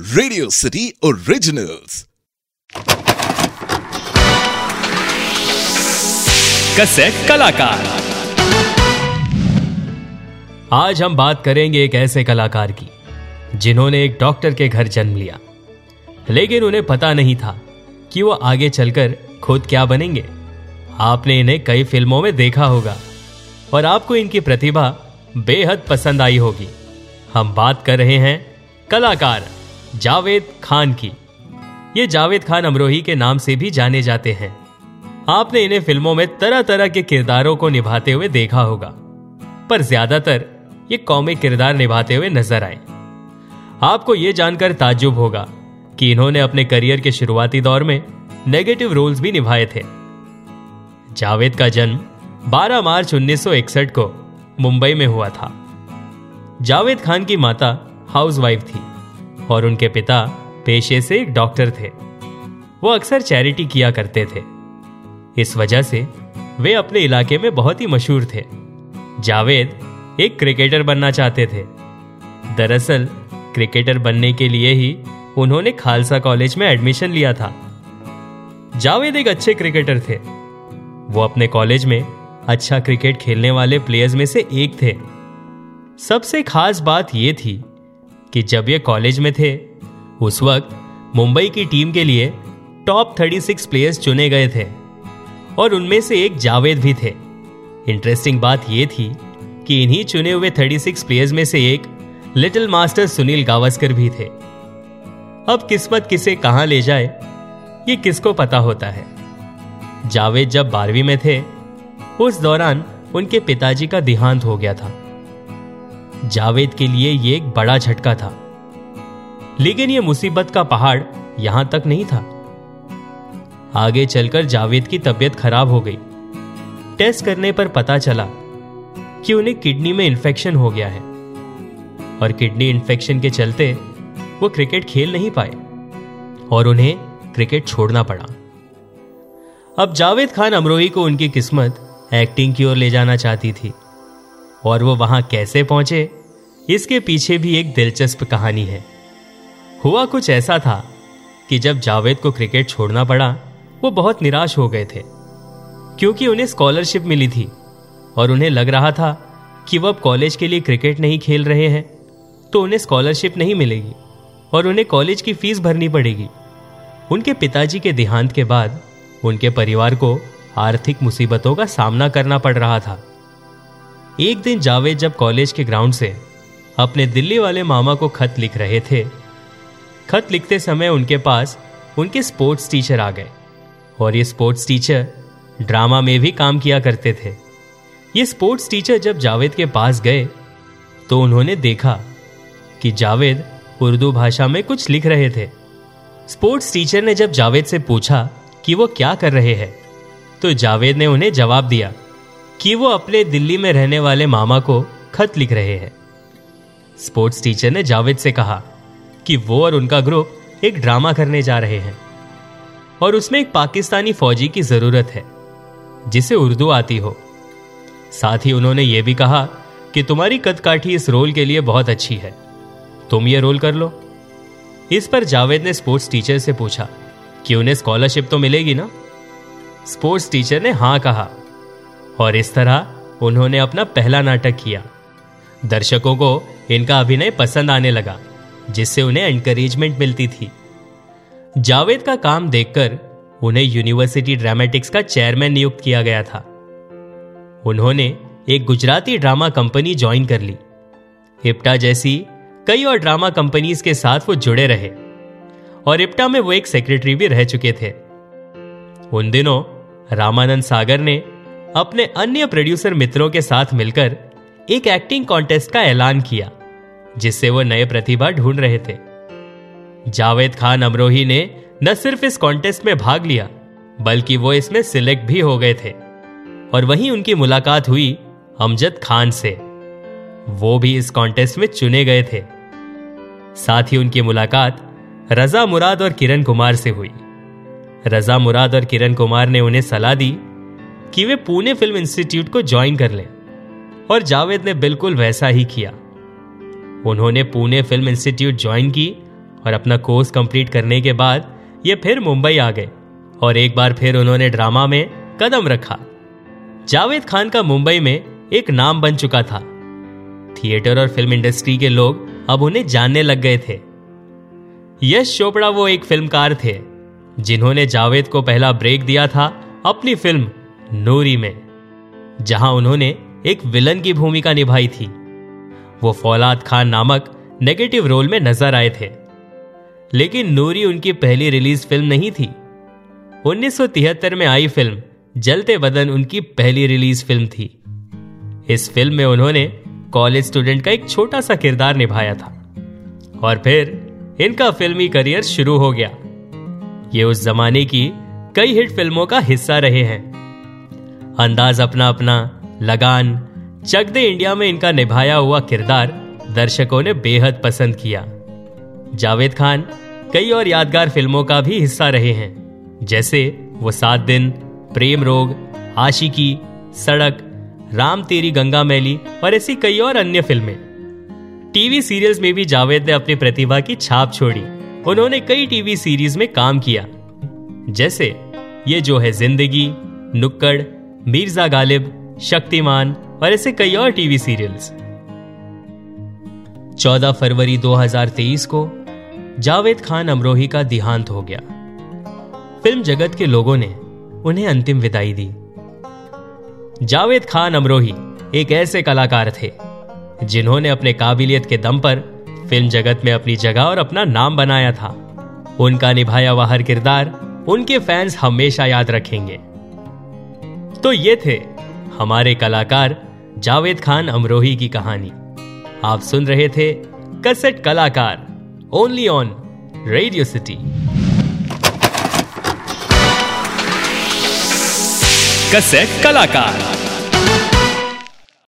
Radio city originals cassette कलाकार आज हम बात करेंगे एक ऐसे कलाकार की, जिन्होंने एक डॉक्टर के घर जन्म लिया। लेकिन उन्हें पता नहीं था कि वो आगे चलकर खुद क्या बनेंगे। आपने इन्हें कई फ़िल्मों में देखा होगा, और आपको इनकी प्रतिभा बेहद पसंद आई होगी। हम बात कर रहे हैं कलाकार जावेद खान की। ये जावेद खान अमरोही के नाम से भी जाने जाते हैं। आपने इन्हें फ़िल्मों में तरह तरह के किरदारों को निभाते हुए देखा होगा। पर ज़्यादातर ये कॉमिक किरदार निभाते हुए नज़र आए। आपको यह जानकर ताज्जुब होगा कि इन्होंने अपने करियर के शुरुआती दौर में नेगेटिव रोल्स भी निभाए थे। जावेद का जन्म 12 मार्च 1961 को मुंबई में हुआ था। जावेद खान की माता हाउसवाइफ थी। और उनके पिता पेशे से एक डॉक्टर थे। वो अक्सर चैरिटी किया करते थे। इस वजह से वे अपने इलाके में बहुत ही मशहूर थे। जावेद एक क्रिकेटर बनना चाहते थे। दरअसल, क्रिकेटर बनने के लिए ही उन्होंने खालसा कॉलेज में एडमिशन लिया था। जावेद एक अच्छे क्रिकेटर थे। वो अपने कॉलेज में अच्छा क्रिकेट खेलने वाले प्लेयर्स में से एक थे। सबसे खास बात यह थी कि जब ये कॉलेज में थे, उस वक्त मुंबई की टीम के लिए टॉप 36 प्लेयर्स चुने गए थे और उनमें से एक जावेद भी थे। इंटरेस्टिंग बात यह थी कि इन्हीं चुने हुए 36 प्लेयर्स में से एक लिटिल मास्टर सुनील गावस्कर भी थे। अब किस्मत किसे कहाँ ले जाए, ये किसको पता होता है। जावेद जब बारहवीं में थे, उस दौरान उनके पिताजी का देहांत हो गया था। जावेद के लिए यह एक बड़ा झटका था। लेकिन यह मुसीबत का पहाड़ यहाँ तक नहीं था। आगे चलकर जावेद की तबीयत खराब हो गई। टेस्ट करने पर पता चला कि उन्हें किडनी में इंफेक्शन हो गया है। और किडनी इंफेक्शन के चलते वो क्रिकेट खेल नहीं पाए और उन्हें क्रिकेट छोड़ना पड़ा। अब जावेद खान अमरोही को उनकी किस्मत एक्टिंग की ओर ले जाना चाहती थी। और वो वहाँ कैसे पहुँचे? इसके पीछे भी एक दिलचस्प कहानी है। हुआ कुछ ऐसा था कि जब जावेद को क्रिकेट छोड़ना पड़ा, वो बहुत निराश हो गए थे। क्योंकि उन्हें स्कॉलरशिप मिली थी और उन्हें लग रहा था कि वह अब कॉलेज के लिए क्रिकेट नहीं खेल रहे हैं तो उन्हें स्कॉलरशिप नहीं मिलेगी और उन्हें कॉलेज की फ़ीस भरनी पड़ेगी। उनके पिताजी के देहांत के बाद उनके परिवार को आर्थिक मुसीबतों का सामना करना पड़ रहा था। एक दिन जावेद जब कॉलेज के ग्राउंड से अपने दिल्ली वाले मामा को खत लिख रहे थे, खत लिखते समय उनके पास उनके स्पोर्ट्स टीचर आ गए और ये स्पोर्ट्स टीचर ड्रामा में भी काम किया करते थे। ये स्पोर्ट्स टीचर जब जावेद के पास गए तो उन्होंने देखा कि जावेद उर्दू भाषा में कुछ लिख रहे थे। स्पोर्ट्स टीचर ने जब जावेद से पूछा कि वो क्या कर रहे हैं तो जावेद ने उन्हें जवाब दिया कि वो अपने दिल्ली में रहने वाले मामा को खत लिख रहे हैं। स्पोर्ट्स टीचर ने जावेद से कहा कि वो और उनका ग्रुप एक ड्रामा करने जा रहे हैं और उसमें एक पाकिस्तानी फौजी की ज़रूरत है, जिसे उर्दू आती हो। साथ ही उन्होंने ये भी कहा कि तुम्हारी कदकाठी इस रोल के लिए बहुत अच्छी है। तुम ये रोल कर लो। इस पर जावेद ने स्पोर्ट्स टीचर से पूछा कि उन्हें स्कॉलरशिप तो मिलेगी ना? स्पोर्ट्स टीचर ने हाँ कहा और इस तरह उन्होंने अपना पहला नाटक किया। दर्शकों को इनका अभिनय पसंद आने लगा, जिससे उन्हें एनकरेजमेंट मिलती थी। जावेद का काम देखकर उन्हें यूनिवर्सिटी ड्रामेटिक्स का चेयरमैन नियुक्त किया गया था। उन्होंने एक गुजराती ड्रामा कंपनी ज्वाइन कर ली। इप्टा जैसी कई और ड्रामा कंपनीज़ के साथ वो जुड़े रहे, और इप्टा में वो एक सेक्रेटरी भी रह चुके थे। उन दिनों रामानंद सागर ने अपने अन्य प्रोड्यूसर मित्रों के साथ मिलकर एक एक्टिंग कॉन्टेस्ट का ऐलान किया, जिससे वो नए प्रतिभा ढूंढ रहे थे। जावेद खान अमरोही ने न सिर्फ़ इस कॉन्टेस्ट में भाग लिया, बल्कि वो इसमें सिलेक्ट भी हो गए थे। और वहीं उनकी मुलाकात हुई अमजद खान से। वो भी इस कॉन्टेस्ट में चुने गए थे। साथ ही उनकी मुलाकात रजा मुराद और किरण कुमार से हुई। रजा मुराद और किरण कुमार ने उन्हें सलाह दी कि वे पुणे फ़िल्म इंस्टीट्यूट को ज्वाइन कर लें। और जावेद ने बिल्कुल वैसा ही किया। उन्होंने पुणे फ़िल्म इंस्टीट्यूट ज्वाइन की और अपना कोर्स कंप्लीट करने के बाद ये फिर मुंबई आ गए और एक बार फिर उन्होंने ड्रामा में कदम रखा। जावेद खान का मुंबई में एक नाम बन चुका था। थिएटर और फ़िल्म इंडस्ट्री के लोग अब उन्हें जानने लग गए थे। यश चोपड़ा वो एक फिल्मकार थे, जिन्होंने जावेद को पहला ब्रेक दिया था अपनी फ़िल्म नूरी में, जहाँ उन्होंने एक विलन की भूमिका निभाई थी। वो फौलाद खान नामक नेगेटिव रोल में नज़र आए थे। लेकिन नूरी उनकी पहली रिलीज़ फ़िल्म नहीं थी। 1973 में आई फ़िल्म जलते बदन उनकी पहली रिलीज़ फ़िल्म थी। इस फ़िल्म में उन्होंने कॉलेज स्टूडेंट का एक छोटा सा किरदार निभाया था। और फिर इनका फिल्मी करियर शुरू हो गया। ये उस जमाने की कई हिट फ़िल्मों का हिस्सा रहे हैं। अंदाज अपना अपना, लगान। चक दे इंडिया में इनका निभाया हुआ किरदार, दर्शकों ने बेहद पसंद किया। जावेद खान, कई और यादगार फ़िल्मों का भी हिस्सा रहे हैं। जैसे, वो सात दिन, प्रेम रोग, आशिकी, सड़क, राम तेरी गंगा मैली और ऐसी कई और अन्य फ़िल्में। टीवी सीरियल्स में भी जावेद ने अपनी प्रतिभा की छाप छोड़ी। उन्होंने कई टीवी सीरीज़ में काम किया। जैसे, ये जो है ज़िंदगी, नुक्कड़ मीर्जा गालिब, शक्तिमान और ऐसे कई और टीवी सीरियल्स। 14 फरवरी 2023 को जावेद खान अमरोही का देहांत हो गया। फ़िल्म जगत के लोगों ने उन्हें अंतिम विदाई दी। जावेद खान अमरोही एक ऐसे कलाकार थे, जिन्होंने अपने काबिलियत के दम पर फ़िल्म जगत में अपनी जगह और अपना नाम बनाया था। उनका निभाया हुआ हर किरदार उनके फैंस हमेशा याद रखेंगे। तो ये थे हमारे कलाकार जावेद खान अमरोही की कहानी। आप सुन रहे थे कसेट कलाकार only on Radio City cassette कलाकार।